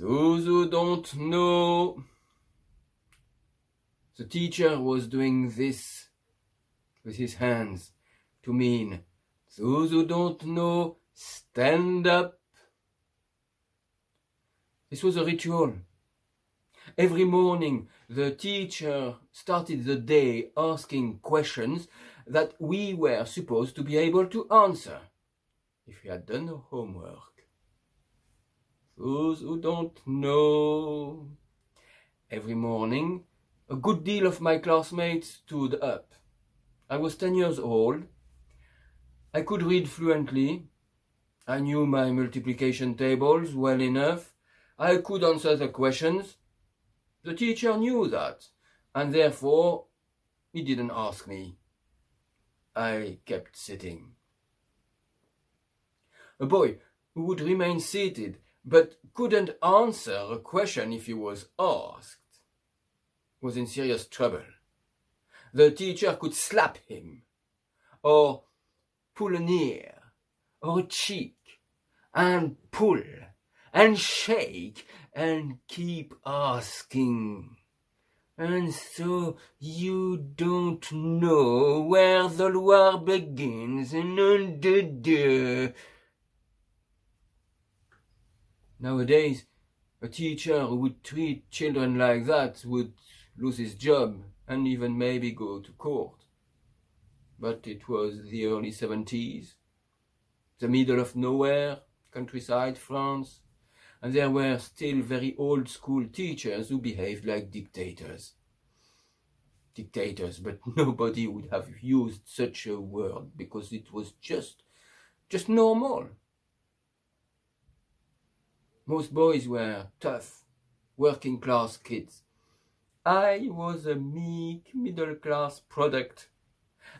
Those who don't know. The teacher was doing this with his hands to mean those who don't know, stand up. This was a ritual. Every morning, the teacher started the day asking questions that we were supposed to be able to answer if we had done the homework. Those who don't know. Every morning, a good deal of my classmates stood up. I was 10 years old. I could read fluently. I knew my multiplication tables well enough. I could answer the questions. The teacher knew that, and therefore he didn't ask me. I kept sitting. A boy who would remain seated but couldn't answer a question if he was asked was in serious trouble. The teacher could slap him, or pull an ear, or a cheek, and pull, and shake, and keep asking. And so you don't know where the Loire begins and under Nowadays, a teacher who would treat children like that would lose his job and even maybe go to court. But it was the early 70s, the middle of nowhere, countryside France, and there were still very old school teachers who behaved like dictators. Dictators, but nobody would have used such a word because it was just, just normal. Most boys were tough, working class kids I was a meek middle class product.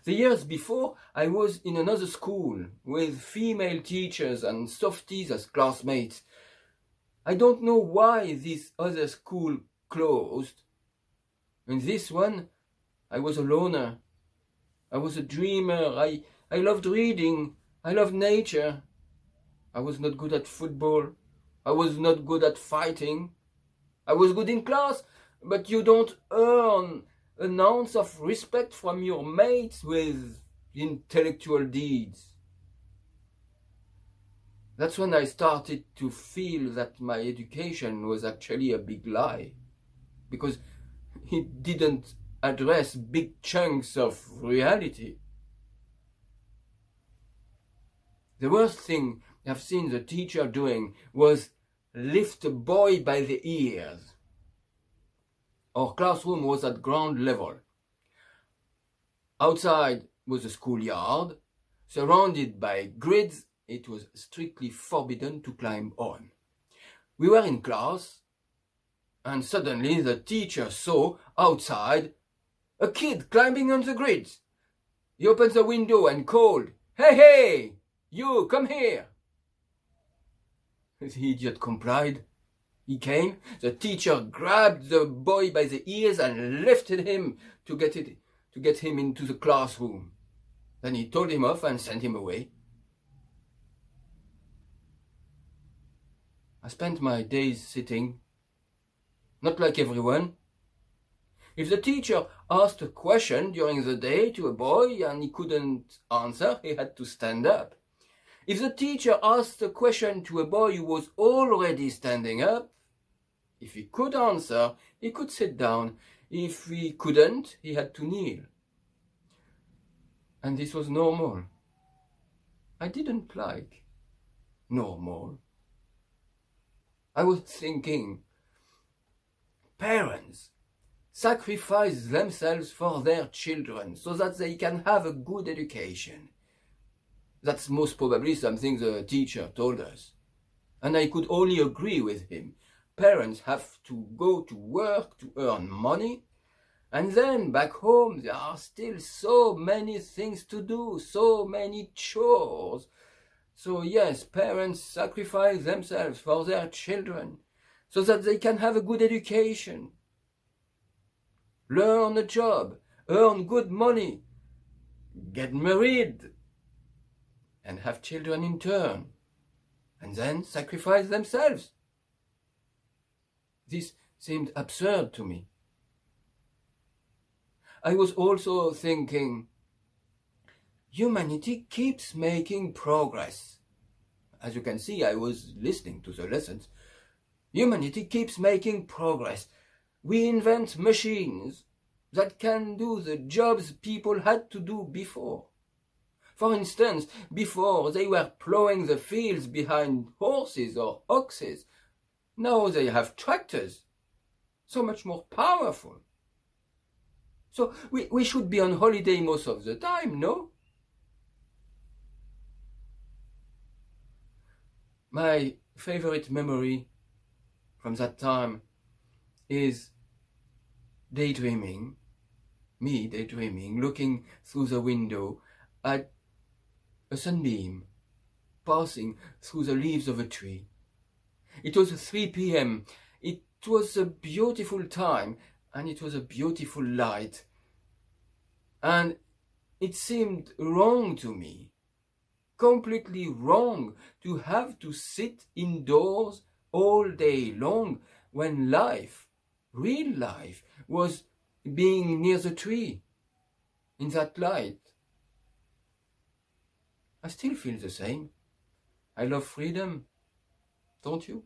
The years before, I was in another school with female teachers and softies as classmates. I don't know why this other school closed. In this one, I was a loner. I was a dreamer. I, I loved reading. I loved nature. I was not good at football. I was not good at fighting. I was good in class, but you don't earn an ounce of respect from your mates with intellectual deeds. That's when I started to feel that my education was actually a big lie, because it didn't address big chunks of reality. The worst thing I've seen the teacher doing was lift a boy by the ears our classroom was at ground level. Outside was a schoolyard. Surrounded by grids, it was strictly forbidden to climb on. We were in class, and suddenly the teacher saw outside a kid climbing on the grids. He opened the window and called, Hey, hey, you, come here. The idiot complied he came, the teacher grabbed the boy by the ears and lifted him to get it to get him into the classroom. Then he told him off and sent him away. I spent my days sitting, not like everyone. If the teacher asked a question during the day to a boy and he couldn't answer, he had to stand up. If the teacher asked a question to a boy who was already standing up, if he could answer, he could sit down. If he couldn't, he had to kneel. And this was normal. I didn't like normal. I was thinking, parents sacrifice themselves for their children so that they can have a good education. That's most probably something the teacher told us. And I could only agree with him parents have to go to work to earn money. And then back home, there are still so many things to do, so many chores. So, yes, parents sacrifice themselves for their children so that they can have a good education, learn a job, earn good money, get married, and have children in turn, and then sacrifice themselves. This seemed absurd to me. I was also thinking, humanity keeps making progress. As you can see, I was listening to the lessons. Humanity keeps making progress. We invent machines that can do the jobs people had to do before. For instance, before they were plowing the fields behind horses or oxes. Now they have tractors, so much more powerful. So we, we should be on holiday most of the time, no? My favorite memory from that time is daydreaming, me daydreaming, looking through the window at a sunbeam passing through the leaves of a tree. It was 3 p.m. It was a beautiful time and it was a beautiful light. And it seemed wrong to me, completely wrong, to have to sit indoors all day long when life, real life, was being near the tree in that light. I still feel the same. I love freedom, don't you?